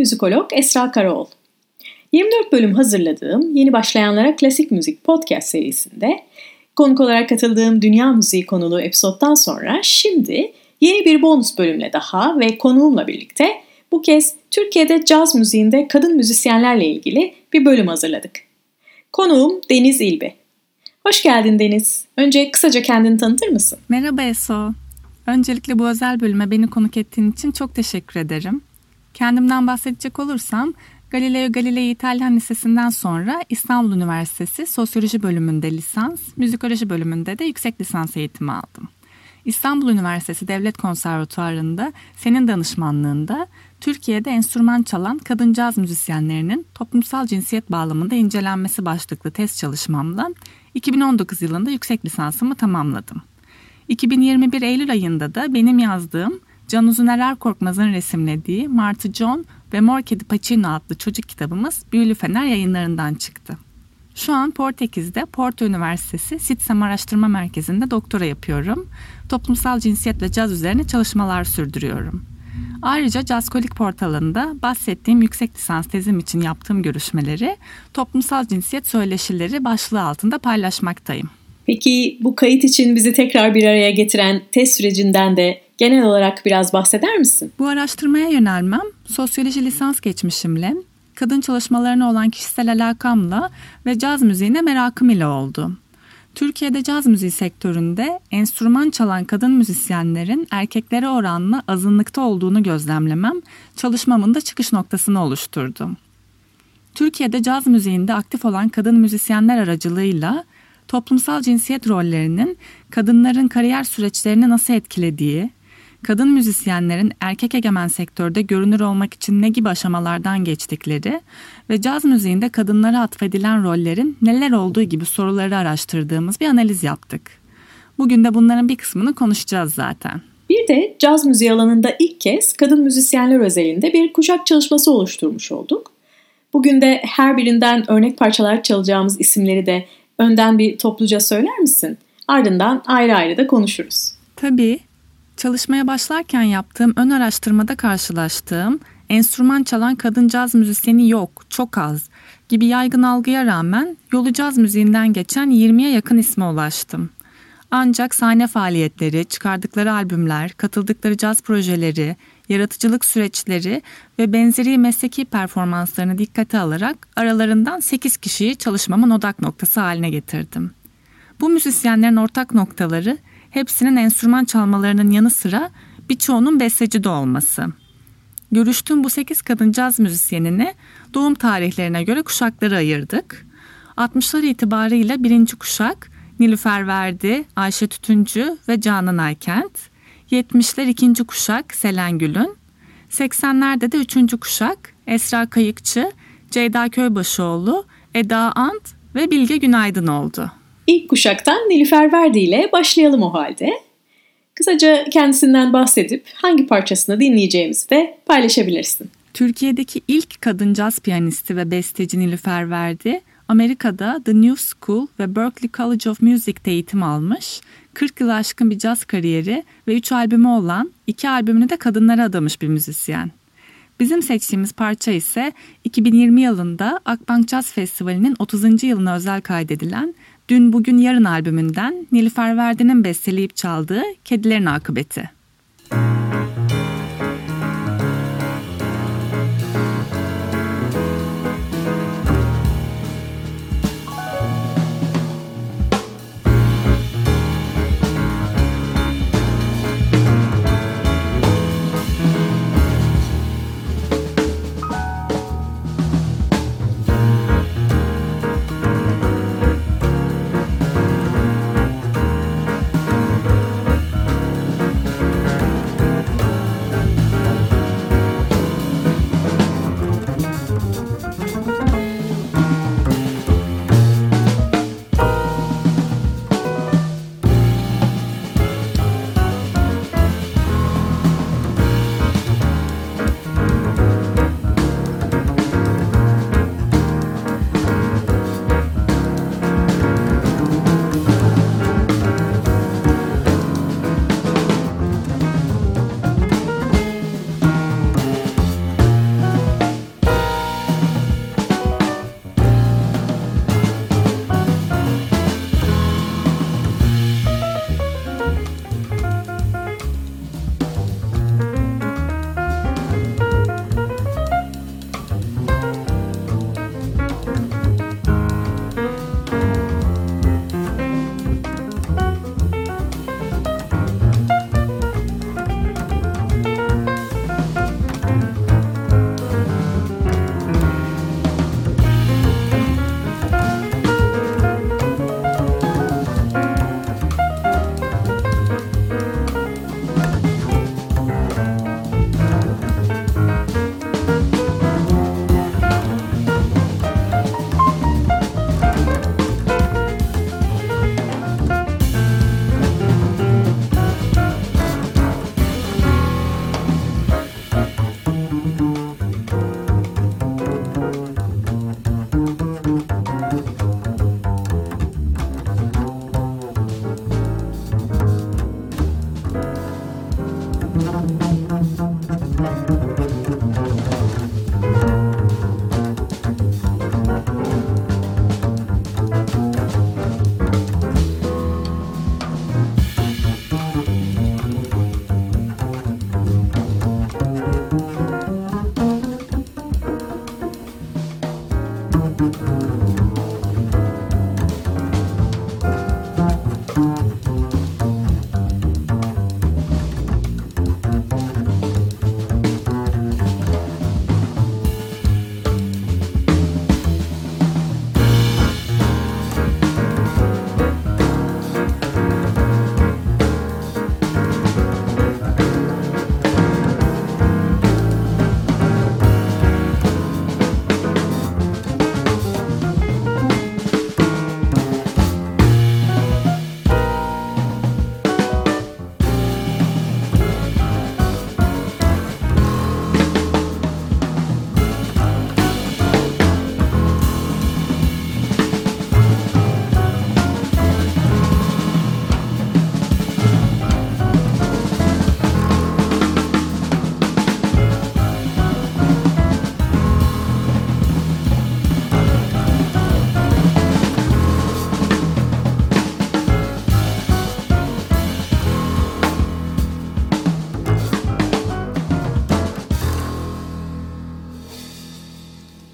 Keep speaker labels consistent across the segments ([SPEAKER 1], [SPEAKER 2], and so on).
[SPEAKER 1] Müzikolog Esra Karaoğlu. 24 bölüm hazırladığım Yeni Başlayanlara Klasik Müzik Podcast serisinde konuk olarak katıldığım Dünya Müziği konulu episoddan sonra şimdi yeni bir bonus bölümle daha ve konuğumla birlikte bu kez Türkiye'de caz müziğinde kadın müzisyenlerle ilgili bir bölüm hazırladık. Konuğum Deniz İlbi. Hoş geldin Deniz. Önce kısaca kendini tanıtır mısın?
[SPEAKER 2] Merhaba Eso. Öncelikle bu özel bölüme beni konuk ettiğin için çok teşekkür ederim. Kendimden bahsedecek olursam Galileo Galilei İtalyan Lisesi'nden sonra İstanbul Üniversitesi Sosyoloji bölümünde lisans, müzikoloji bölümünde de yüksek lisans eğitimi aldım. İstanbul Üniversitesi Devlet Konservatuarı'nda senin danışmanlığında Türkiye'de enstrüman çalan kadın caz müzisyenlerinin toplumsal cinsiyet bağlamında incelenmesi başlıklı test çalışmamla 2019 yılında yüksek lisansımı tamamladım. 2021 Eylül ayında da benim yazdığım Can Uzuner Erkorkmaz'ın resimlediği Martı John ve Mor Kedi Pacino adlı çocuk kitabımız Büyülü Fener yayınlarından çıktı. Şu an Portekiz'de Porto Üniversitesi Sitsam Araştırma Merkezi'nde doktora yapıyorum. Toplumsal cinsiyet ve caz üzerine çalışmalar sürdürüyorum. Ayrıca Jazzkolik portalında bahsettiğim yüksek lisans tezim için yaptığım görüşmeleri toplumsal cinsiyet söyleşileri başlığı altında paylaşmaktayım.
[SPEAKER 1] Peki bu kayıt için bizi tekrar bir araya getiren test sürecinden de genel olarak biraz bahseder misin?
[SPEAKER 2] Bu araştırmaya yönelmem sosyoloji lisans geçmişimle, kadın çalışmalarına olan kişisel alakamla ve caz müziğine merakım ile oldu. Türkiye'de caz müziği sektöründe enstrüman çalan kadın müzisyenlerin erkeklere oranla azınlıkta olduğunu gözlemlemem çalışmamın da çıkış noktasını oluşturdu. Türkiye'de caz müziğinde aktif olan kadın müzisyenler aracılığıyla toplumsal cinsiyet rollerinin kadınların kariyer süreçlerini nasıl etkilediği, kadın müzisyenlerin erkek egemen sektörde görünür olmak için ne gibi aşamalardan geçtikleri ve caz müziğinde kadınlara atfedilen rollerin neler olduğu gibi soruları araştırdığımız bir analiz yaptık. Bugün de bunların bir kısmını konuşacağız zaten.
[SPEAKER 1] Bir de caz müziği alanında ilk kez kadın müzisyenler özelinde bir kuşak çalışması oluşturmuş olduk. Bugün de her birinden örnek parçalar çalacağımız isimleri de önden bir topluca söyler misin? Ardından ayrı ayrı da konuşuruz.
[SPEAKER 2] Tabii. Çalışmaya başlarken yaptığım ön araştırmada karşılaştığım enstrüman çalan kadın caz müzisyeni yok, çok az gibi yaygın algıya rağmen yolu caz müziğinden geçen 20'ye yakın isme ulaştım. Ancak sahne faaliyetleri, çıkardıkları albümler, katıldıkları caz projeleri, yaratıcılık süreçleri ve benzeri mesleki performanslarını dikkate alarak aralarından 8 kişiyi çalışmamın odak noktası haline getirdim. Bu müzisyenlerin ortak noktaları hepsinin enstrüman çalmalarının yanı sıra birçoğunun besteci de olması. Görüştüğüm bu 8 kadın caz müzisyenini doğum tarihlerine göre kuşakları ayırdık. 60'lar itibarıyla birinci kuşak Nilüfer Verdi, Ayşe Tütüncü ve Canan Aykent. 70'ler ikinci kuşak Selen Gül'ün. 80'lerde de üçüncü kuşak Esra Kayıkçı, Ceyda Köybaşıoğlu, Eda Ant ve Bilge Günaydın oldu.
[SPEAKER 1] İlk kuşaktan Nilüfer Verdi ile başlayalım o halde. Kısaca kendisinden bahsedip hangi parçasını dinleyeceğimizi de paylaşabilirsin.
[SPEAKER 2] Türkiye'deki ilk kadın caz piyanisti ve besteci Nilüfer Verdi, Amerika'da The New School ve Berklee College of Music'te eğitim almış, 40 yılı aşkın bir caz kariyeri ve 3 albümü olan, 2 albümünü de kadınlara adamış bir müzisyen. Bizim seçtiğimiz parça ise 2020 yılında Akbank Jazz Festivali'nin 30. yılına özel kaydedilen Dün Bugün Yarın albümünden Nilüfer Verdi'nin besteleyip çaldığı Kedilerin Akıbeti.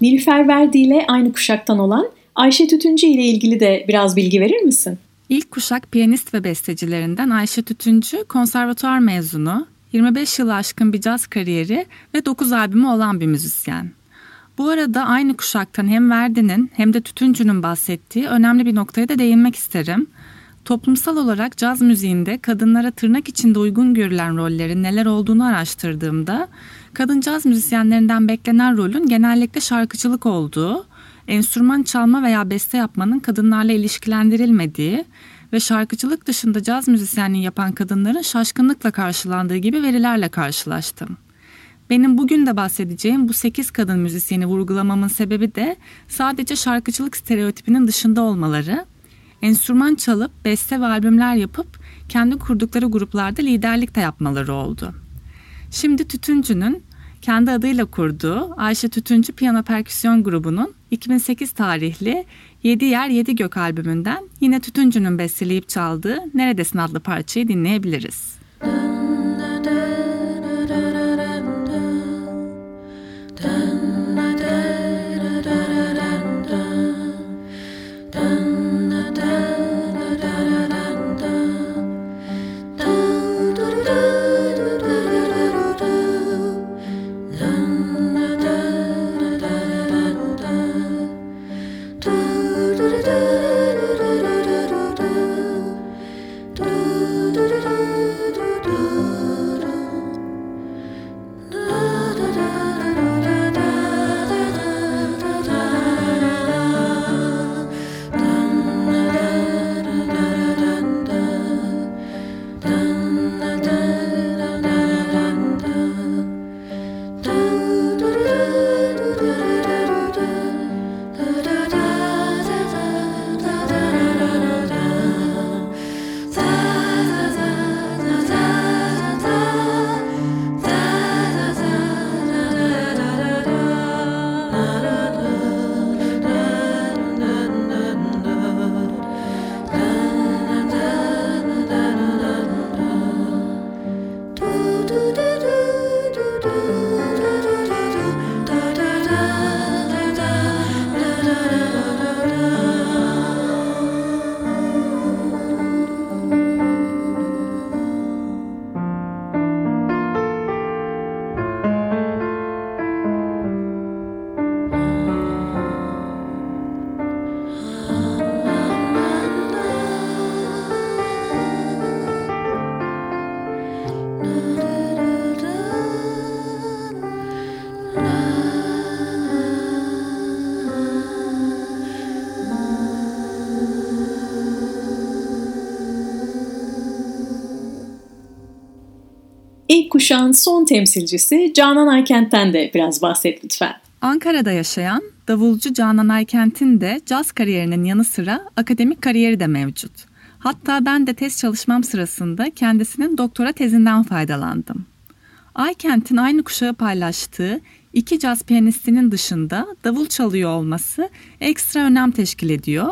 [SPEAKER 1] Nilüfer Verdi ile aynı kuşaktan olan Ayşe Tütüncü ile ilgili de biraz bilgi verir misin?
[SPEAKER 2] İlk kuşak piyanist ve bestecilerinden Ayşe Tütüncü konservatuar mezunu, 25 yılı aşkın bir caz kariyeri ve 9 albümü olan bir müzisyen. Bu arada aynı kuşaktan hem Verdi'nin hem de Tütüncü'nün bahsettiği önemli bir noktaya da değinmek isterim. Toplumsal olarak caz müziğinde kadınlara tırnak içinde uygun görülen rollerin neler olduğunu araştırdığımda kadın caz müzisyenlerinden beklenen rolün genellikle şarkıcılık olduğu, enstrüman çalma veya beste yapmanın kadınlarla ilişkilendirilmediği ve şarkıcılık dışında caz müzisyenliği yapan kadınların şaşkınlıkla karşılandığı gibi verilerle karşılaştım. Benim bugün de bahsedeceğim bu 8 kadın müzisyeni vurgulamamın sebebi de sadece şarkıcılık stereotipinin dışında olmaları enstrüman çalıp beste ve albümler yapıp kendi kurdukları gruplarda liderlik de yapmaları oldu. Şimdi Tütüncü'nün kendi adıyla kurduğu Ayşe Tütüncü Piyano Perküsyon grubunun 2008 tarihli 7 Yer 7 Gök albümünden yine Tütüncü'nün besteleyip çaldığı Neredesin adlı parçayı dinleyebiliriz.
[SPEAKER 1] İlk kuşağın son temsilcisi Canan Aykent'ten de biraz bahset lütfen.
[SPEAKER 2] Ankara'da yaşayan davulcu Canan Aykent'in de caz kariyerinin yanı sıra akademik kariyeri de mevcut. Hatta ben de test çalışmam sırasında kendisinin doktora tezinden faydalandım. Aykent'in aynı kuşağı paylaştığı iki caz piyanistinin dışında davul çalıyor olması ekstra önem teşkil ediyor.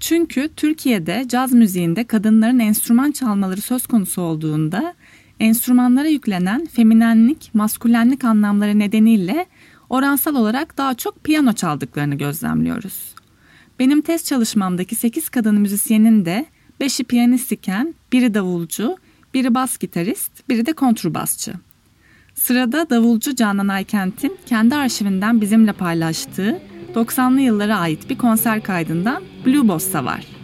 [SPEAKER 2] Çünkü Türkiye'de caz müziğinde kadınların enstrüman çalmaları söz konusu olduğunda enstrümanlara yüklenen feminenlik, maskülenlik anlamları nedeniyle oransal olarak daha çok piyano çaldıklarını gözlemliyoruz. Benim test çalışmamdaki 8 kadın müzisyenin de 5'i piyanist iken biri davulcu, biri bas gitarist, biri de kontrbasçı. Sırada davulcu Canan Aykent'in kendi arşivinden bizimle paylaştığı 90'lı yıllara ait bir konser kaydından Blue Bossa var.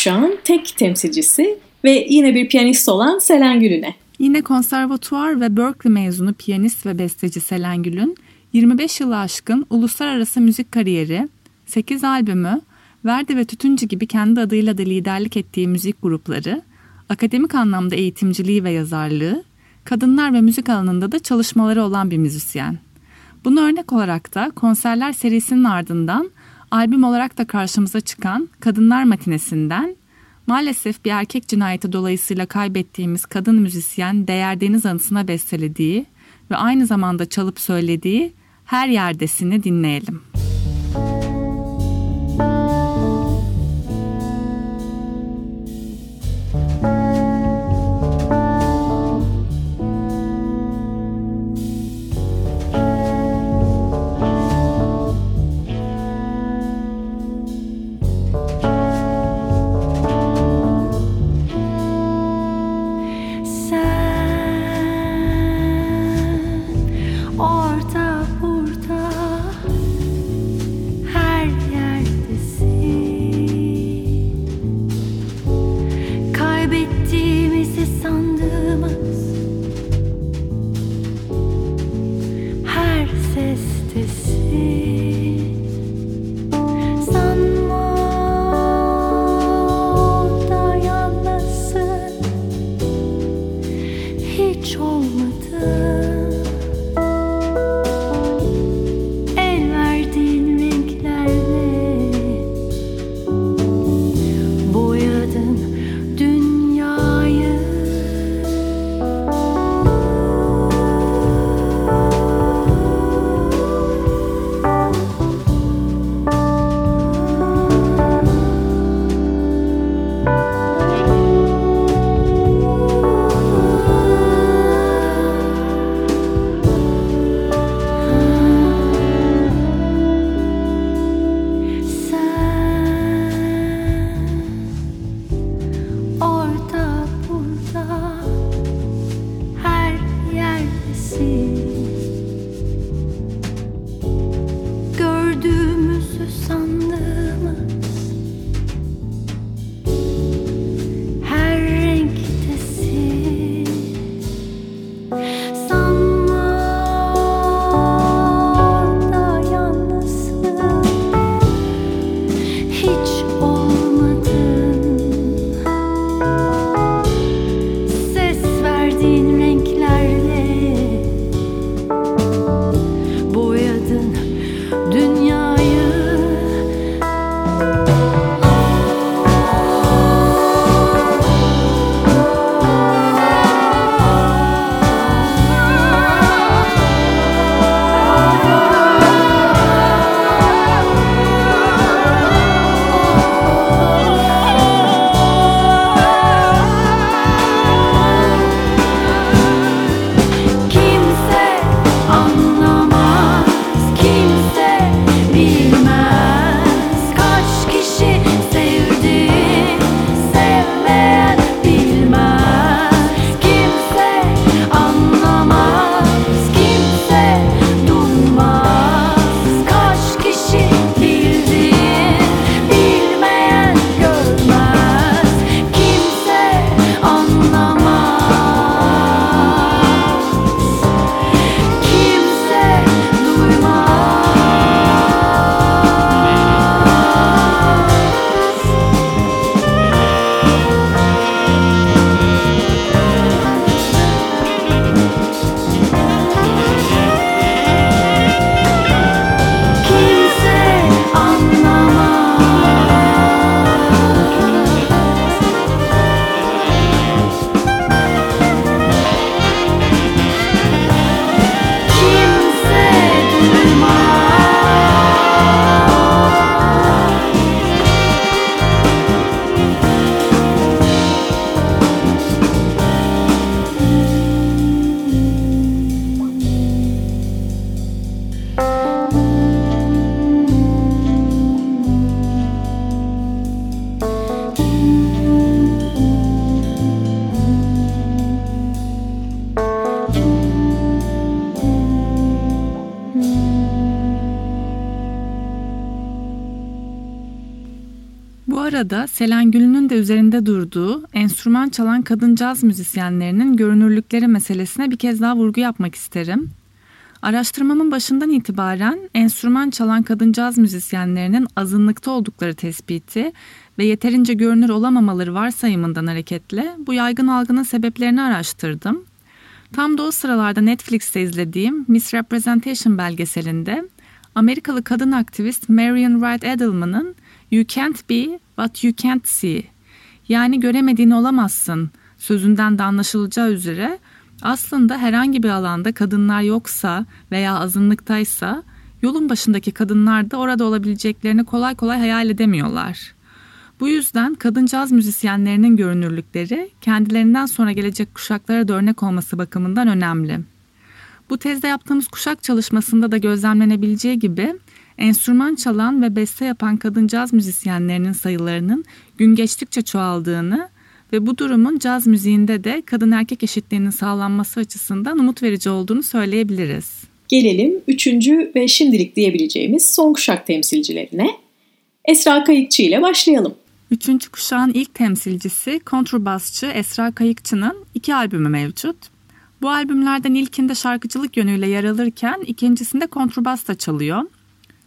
[SPEAKER 1] Kuşağın tek temsilcisi ve yine bir piyanist olan Selen Gül'üne.
[SPEAKER 2] Yine konservatuvar ve Berkeley mezunu piyanist ve besteci Selen Gül'ün 25 yılı aşkın uluslararası müzik kariyeri, 8 albümü, Verdi ve Tütüncü gibi kendi adıyla da liderlik ettiği müzik grupları, akademik anlamda eğitimciliği ve yazarlığı, kadınlar ve müzik alanında da çalışmaları olan bir müzisyen. Bunu örnek olarak da konserler serisinin ardından albüm olarak da karşımıza çıkan Kadınlar Matinesi'nden maalesef bir erkek cinayeti dolayısıyla kaybettiğimiz kadın müzisyen Değer Deniz anısına bestelediği ve aynı zamanda çalıp söylediği Her Yerdesini dinleyelim. arada Selen Gül'ün de üzerinde durduğu enstrüman çalan kadın caz müzisyenlerinin görünürlükleri meselesine bir kez daha vurgu yapmak isterim. Araştırmamın başından itibaren enstrüman çalan kadın caz müzisyenlerinin azınlıkta oldukları tespiti ve yeterince görünür olamamaları varsayımından hareketle bu yaygın algının sebeplerini araştırdım. Tam da o sıralarda Netflix'te izlediğim Misrepresentation belgeselinde Amerikalı kadın aktivist Marion Wright Edelman'ın You can't be what you can't see yani göremediğini olamazsın sözünden de anlaşılacağı üzere aslında herhangi bir alanda kadınlar yoksa veya azınlıktaysa yolun başındaki kadınlar da orada olabileceklerini kolay kolay hayal edemiyorlar. Bu yüzden kadıncağız müzisyenlerinin görünürlükleri kendilerinden sonra gelecek kuşaklara da örnek olması bakımından önemli. Bu tezde yaptığımız kuşak çalışmasında da gözlemlenebileceği gibi enstrüman çalan ve beste yapan kadıncağız müzisyenlerinin sayılarının gün geçtikçe çoğaldığını ve bu durumun caz müziğinde de kadın erkek eşitliğinin sağlanması açısından umut verici olduğunu söyleyebiliriz.
[SPEAKER 1] Gelelim üçüncü ve şimdilik diyebileceğimiz son kuşak temsilcilerine. Esra Kayıkçı ile başlayalım.
[SPEAKER 2] Üçüncü kuşağın ilk temsilcisi kontrbasçı Esra Kayıkçı'nın iki albümü mevcut. Bu albümlerden ilkinde şarkıcılık yönüyle yer alırken ikincisinde kontrbas çalıyor.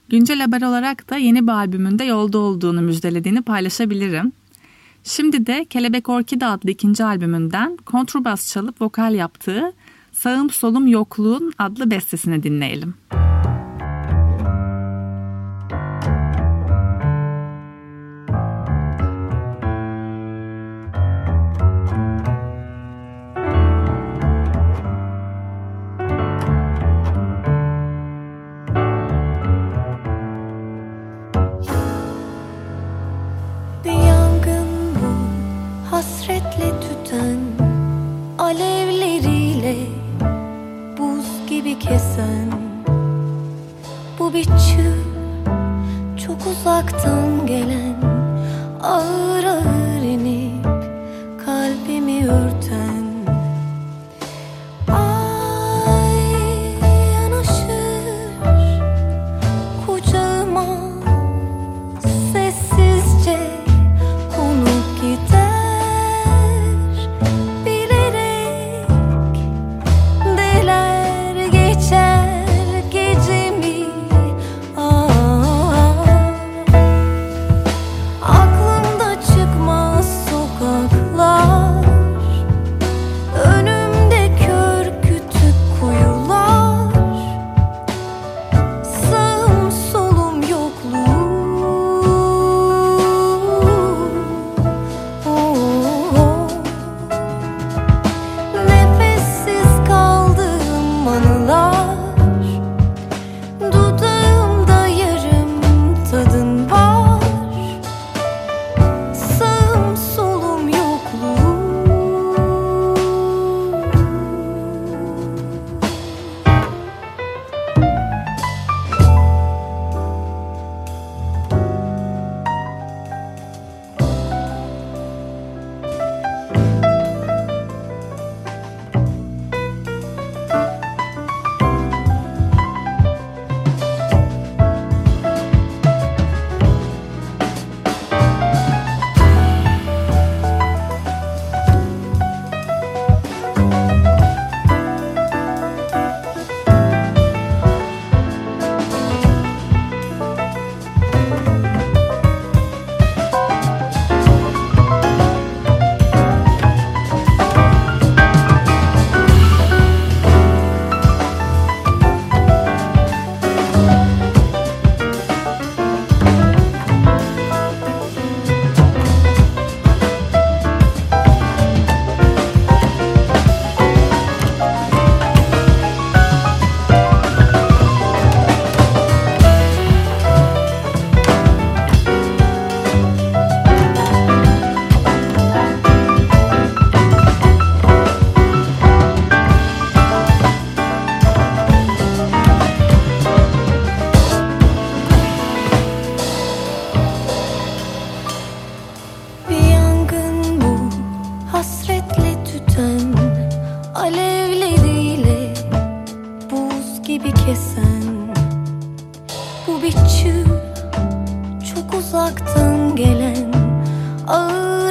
[SPEAKER 2] Güncel haber olarak da yeni bir albümünde yolda olduğunu müjdelediğini paylaşabilirim. Şimdi de Kelebek Orkide adlı ikinci albümünden kontrbas çalıp vokal yaptığı Sağım Solum Yokluğun adlı bestesini dinleyelim.
[SPEAKER 3] Bu uzaktan gelen ağır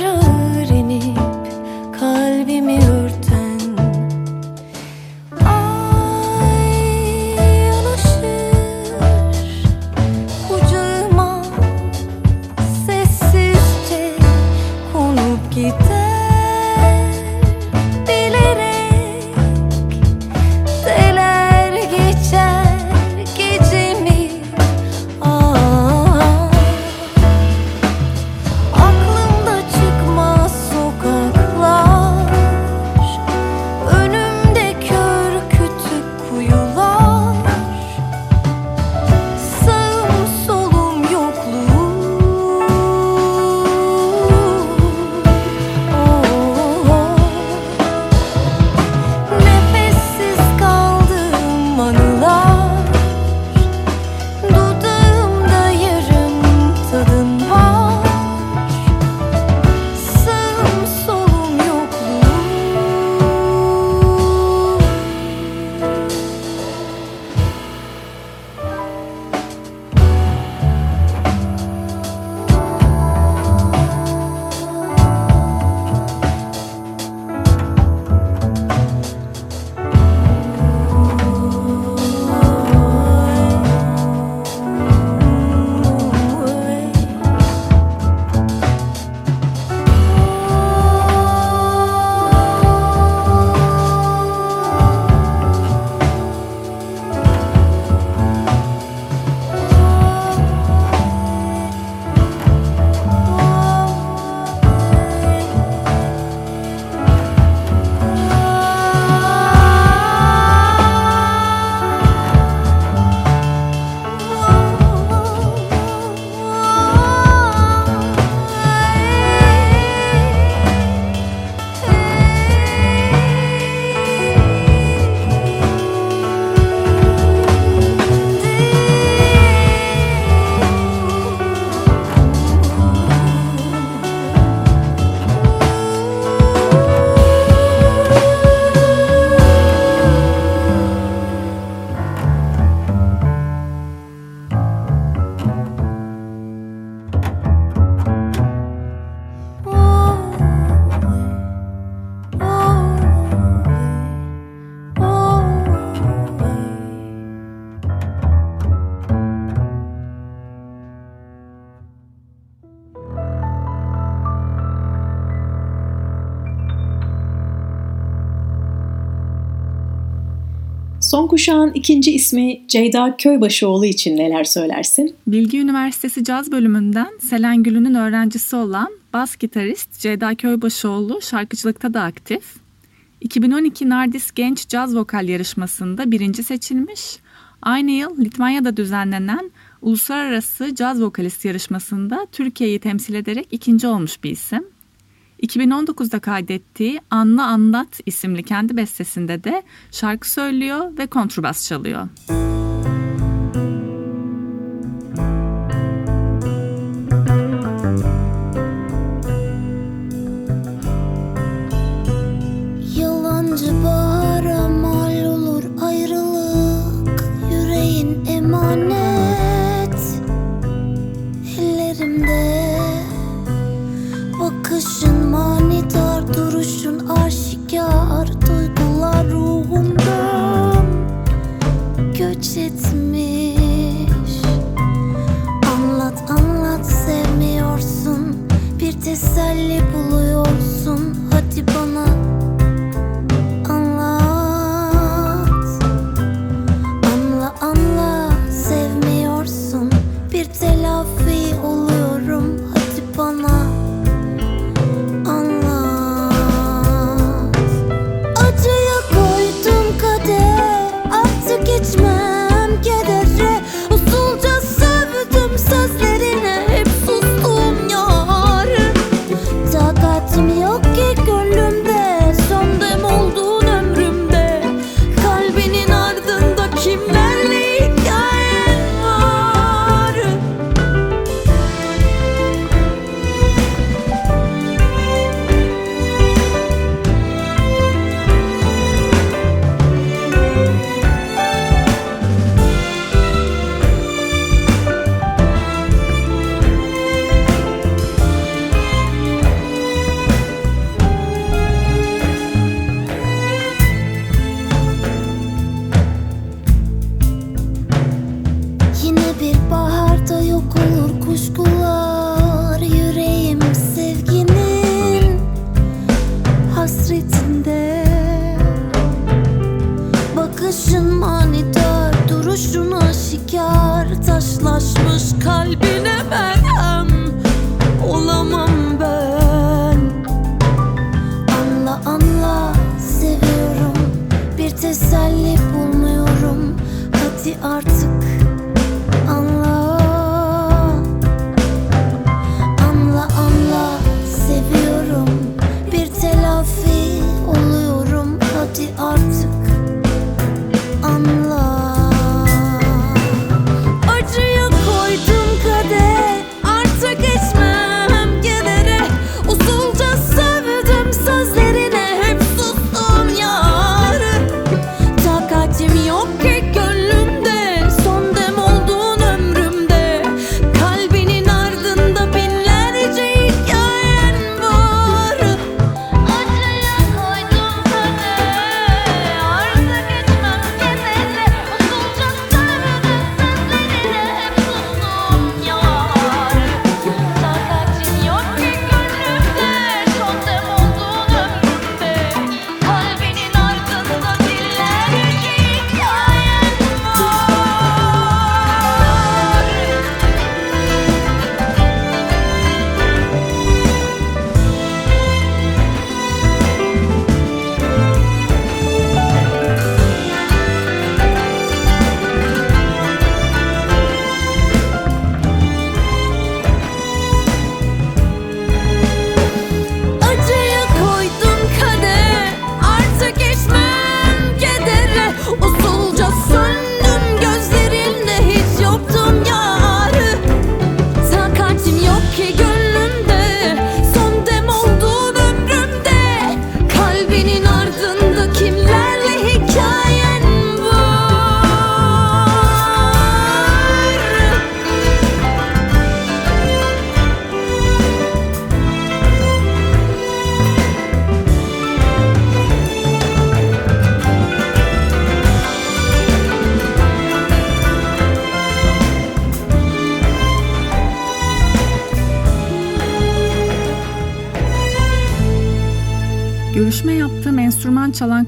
[SPEAKER 1] Son kuşağın ikinci ismi Ceyda Köybaşıoğlu için neler söylersin?
[SPEAKER 2] Bilgi Üniversitesi Caz bölümünden Selen Gül'ün öğrencisi olan bas gitarist Ceyda Köybaşıoğlu şarkıcılıkta da aktif. 2012 Nardis Genç Caz Vokal yarışmasında birinci seçilmiş. Aynı yıl Litvanya'da düzenlenen Uluslararası Caz Vokalist yarışmasında Türkiye'yi temsil ederek ikinci olmuş bir isim. 2019'da kaydettiği Anla Anlat isimli kendi bestesinde de şarkı söylüyor ve kontrbas çalıyor.
[SPEAKER 3] Yalancı bahara Bakışın manidar Duruşun aşikar Taşlaşmış kalbine merhem Olamam ben. Anla anla seviyorum. Bir teselli bulmuyorum. Hadi artık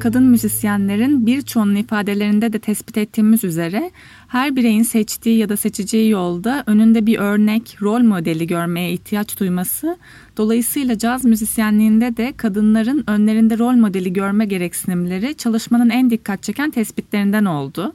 [SPEAKER 2] kadın müzisyenlerin birçoğunun ifadelerinde de tespit ettiğimiz üzere her bireyin seçtiği ya da seçeceği yolda önünde bir örnek, rol modeli görmeye ihtiyaç duyması, dolayısıyla caz müzisyenliğinde de kadınların önlerinde rol modeli görme gereksinimleri çalışmanın en dikkat çeken tespitlerinden oldu.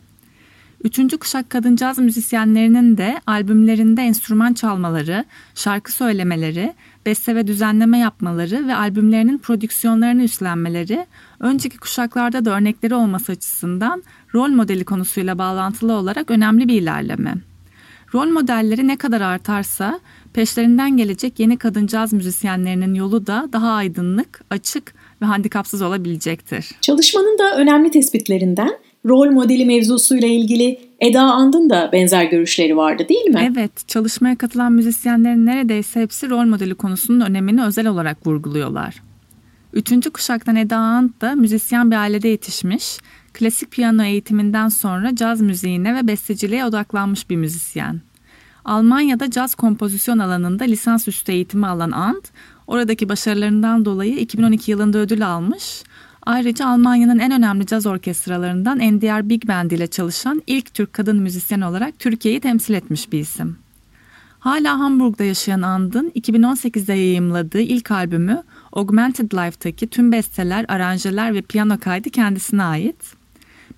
[SPEAKER 2] Üçüncü kuşak kadın caz müzisyenlerinin de albümlerinde enstrüman çalmaları, şarkı söylemeleri, beste ve düzenleme yapmaları ve albümlerinin prodüksiyonlarını üstlenmeleri, önceki kuşaklarda da örnekleri olması açısından rol modeli konusuyla bağlantılı olarak önemli bir ilerleme. Rol modelleri ne kadar artarsa peşlerinden gelecek yeni kadın caz müzisyenlerinin yolu da daha aydınlık, açık ve handikapsız olabilecektir.
[SPEAKER 1] Çalışmanın da önemli tespitlerinden rol modeli mevzusuyla ilgili Eda And'ın da benzer görüşleri vardı değil mi?
[SPEAKER 2] Evet, çalışmaya katılan müzisyenlerin neredeyse hepsi rol modeli konusunun önemini özel olarak vurguluyorlar. Üçüncü kuşaktan Eda And da müzisyen bir ailede yetişmiş, klasik piyano eğitiminden sonra caz müziğine ve besteciliğe odaklanmış bir müzisyen. Almanya'da caz kompozisyon alanında lisansüstü eğitimi alan And, oradaki başarılarından dolayı 2012 yılında ödül almış. Ayrıca Almanya'nın en önemli caz orkestralarından NDR Big Band ile çalışan ilk Türk kadın müzisyen olarak Türkiye'yi temsil etmiş bir isim. Hala Hamburg'da yaşayan And'ın 2018'de yayımladığı ilk albümü Augmented Life'taki tüm besteler, aranjeler ve piyano kaydı kendisine ait.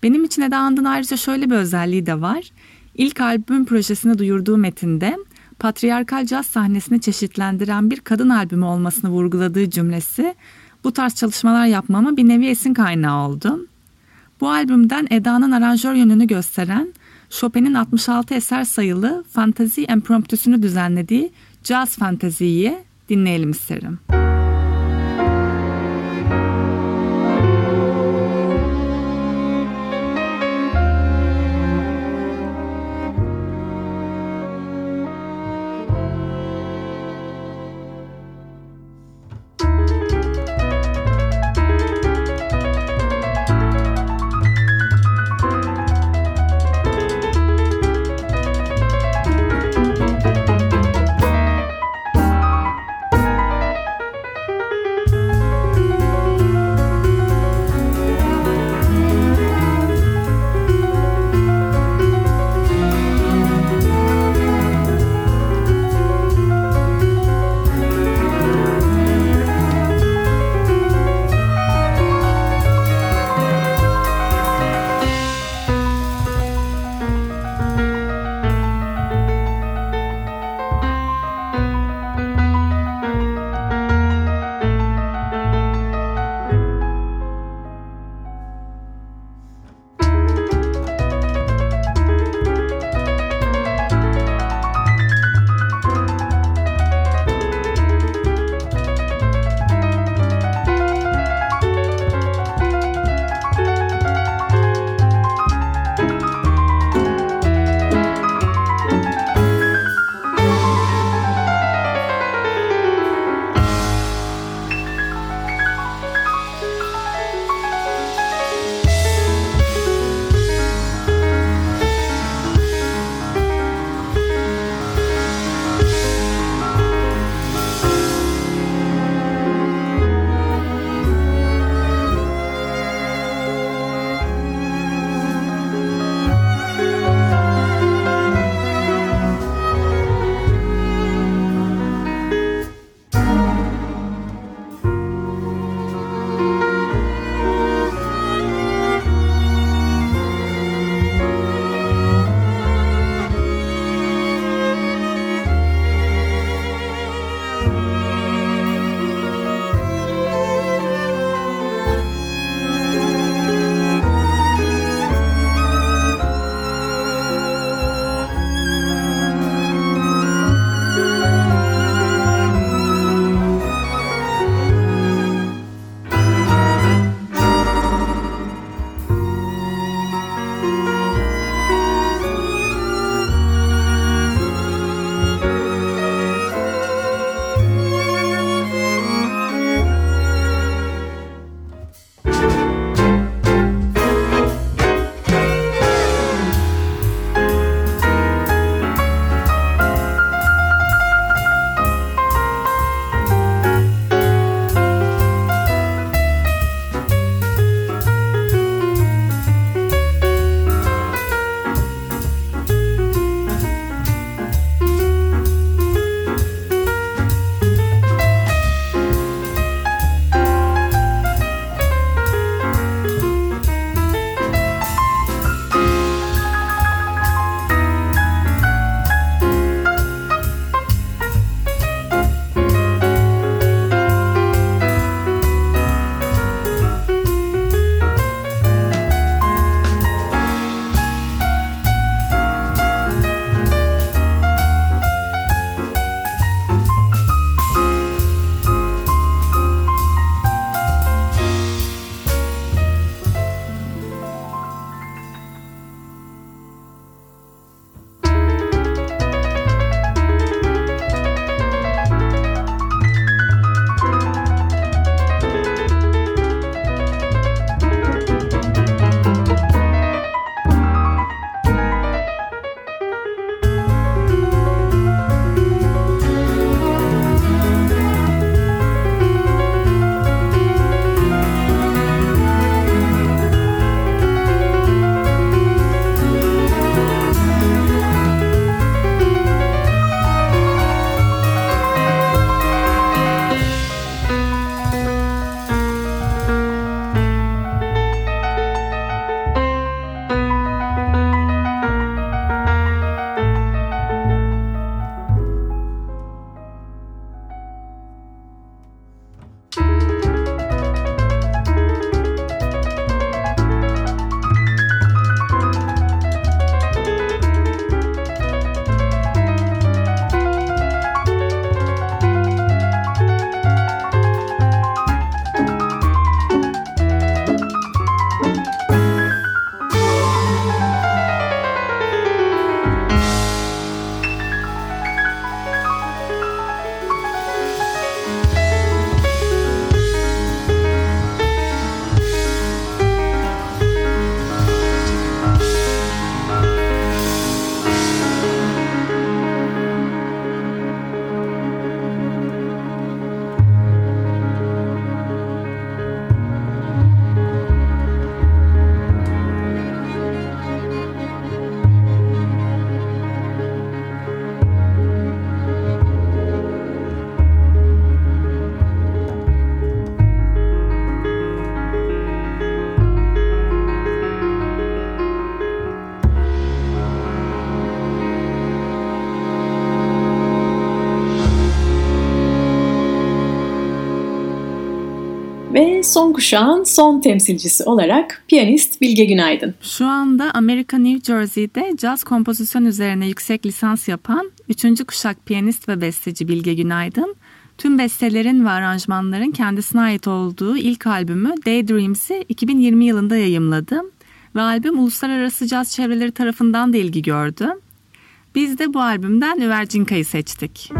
[SPEAKER 2] Benim için Eda And'ın ayrıca şöyle bir özelliği de var. İlk albüm projesini duyurduğu metinde patriarkal caz sahnesini çeşitlendiren bir kadın albümü olmasını vurguladığı cümlesi bu tarz çalışmalar yapmama bir nevi esin kaynağı oldu. Bu albümden Eda'nın aranjör yönünü gösteren Chopin'in 66 eser sayılı Fantazi Impromptusunu düzenlediği Jazz Fantazi'yi dinleyelim isterim.
[SPEAKER 1] son Kuşağın son temsilcisi olarak piyanist Bilge Günaydın.
[SPEAKER 2] Şu anda Amerika New Jersey'de caz kompozisyon üzerine yüksek lisans yapan 3. kuşak piyanist ve besteci Bilge Günaydın, tüm bestelerin ve aranjmanların kendisine ait olduğu ilk albümü Daydreams'i 2020 yılında yayımladı ve albüm uluslararası caz çevreleri tarafından da ilgi gördü. Biz de bu albümden Üvercinka'yı seçtik.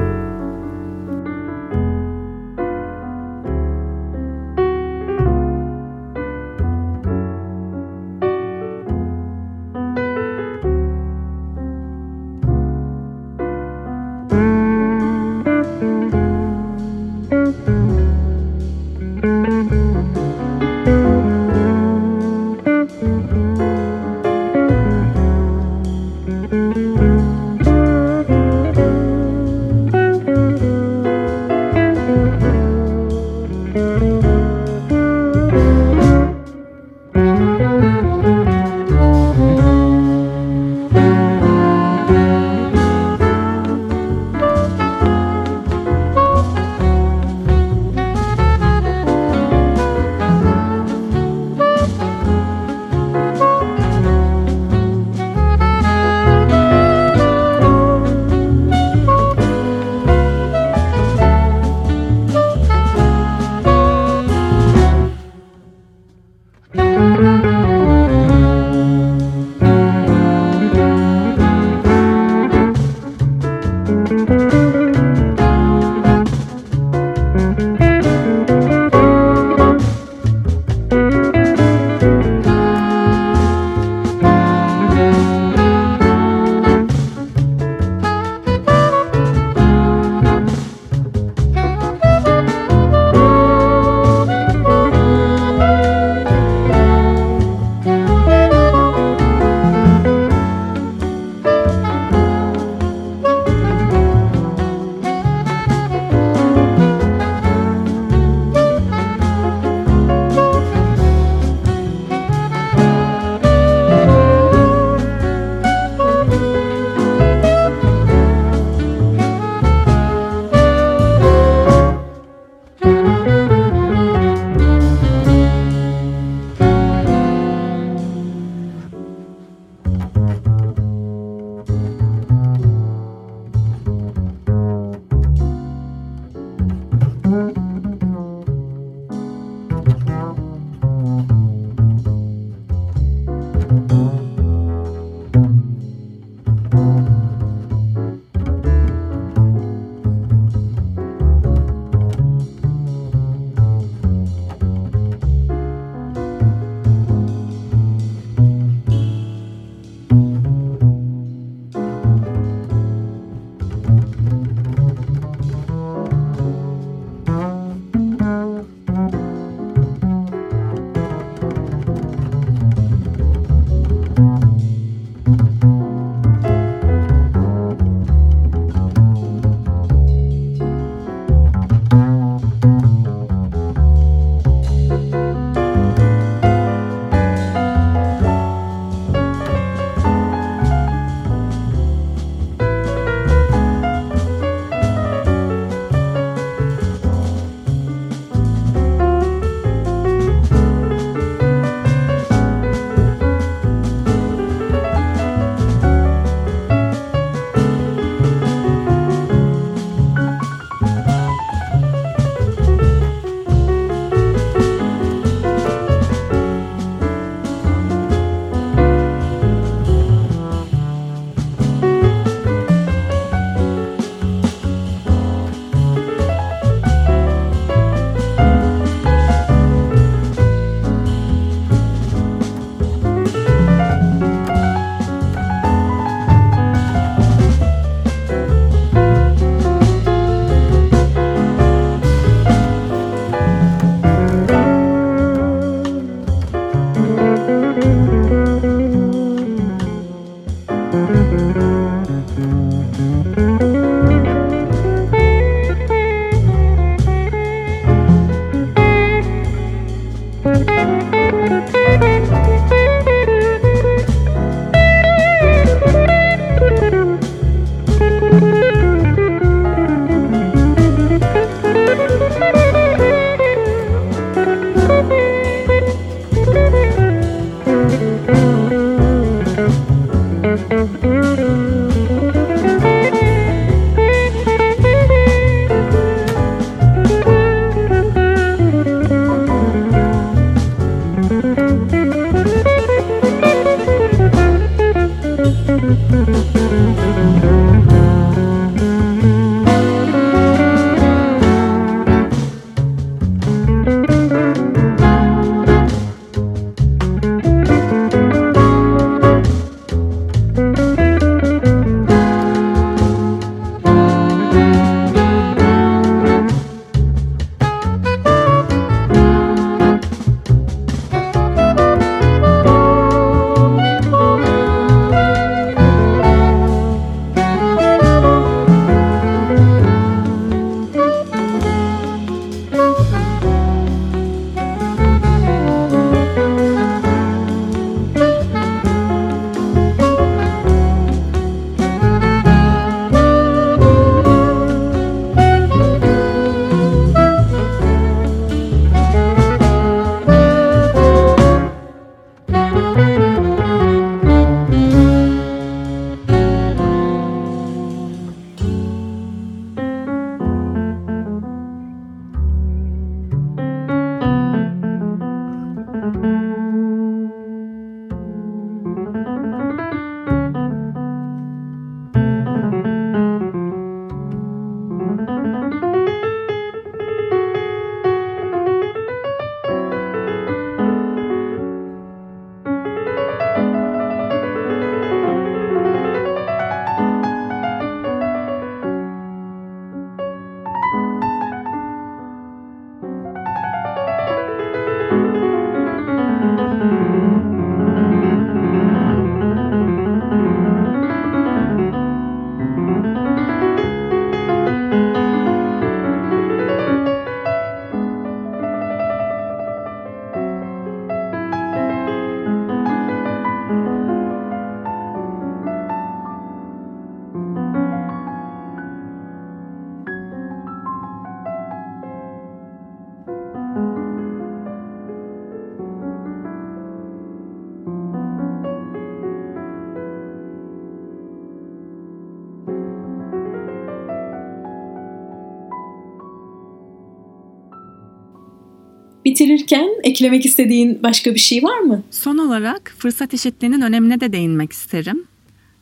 [SPEAKER 1] Bitirirken eklemek istediğin başka bir şey var mı?
[SPEAKER 2] Son olarak fırsat eşitliğinin önemine de değinmek isterim.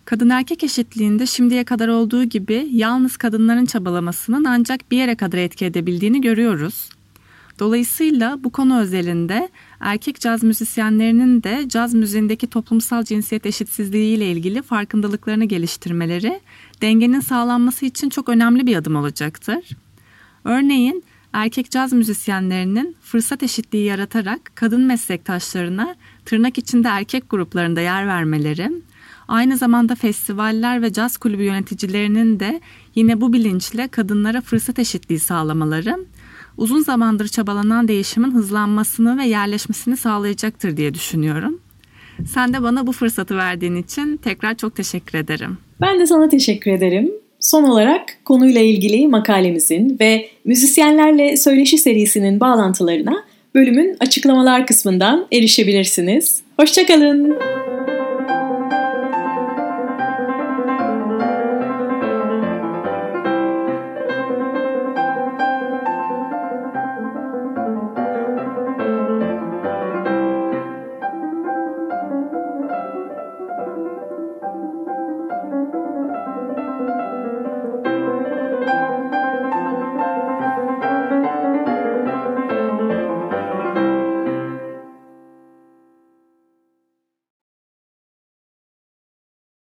[SPEAKER 2] Kadın erkek eşitliğinde şimdiye kadar olduğu gibi yalnız kadınların çabalamasının ancak bir yere kadar etki edebildiğini görüyoruz. Dolayısıyla bu konu özelinde erkek caz müzisyenlerinin de caz müziğindeki toplumsal cinsiyet eşitsizliği ile ilgili farkındalıklarını geliştirmeleri dengenin sağlanması için çok önemli bir adım olacaktır. Örneğin erkek caz müzisyenlerinin fırsat eşitliği yaratarak kadın meslektaşlarına tırnak içinde erkek gruplarında yer vermeleri, aynı zamanda festivaller ve caz kulübü yöneticilerinin de yine bu bilinçle kadınlara fırsat eşitliği sağlamaları uzun zamandır çabalanan değişimin hızlanmasını ve yerleşmesini sağlayacaktır diye düşünüyorum. Sen de bana bu fırsatı verdiğin için tekrar çok teşekkür ederim.
[SPEAKER 1] Ben de sana teşekkür ederim. Son olarak konuyla ilgili makalemizin ve müzisyenlerle söyleşi serisinin bağlantılarına bölümün açıklamalar kısmından erişebilirsiniz. Hoşçakalın.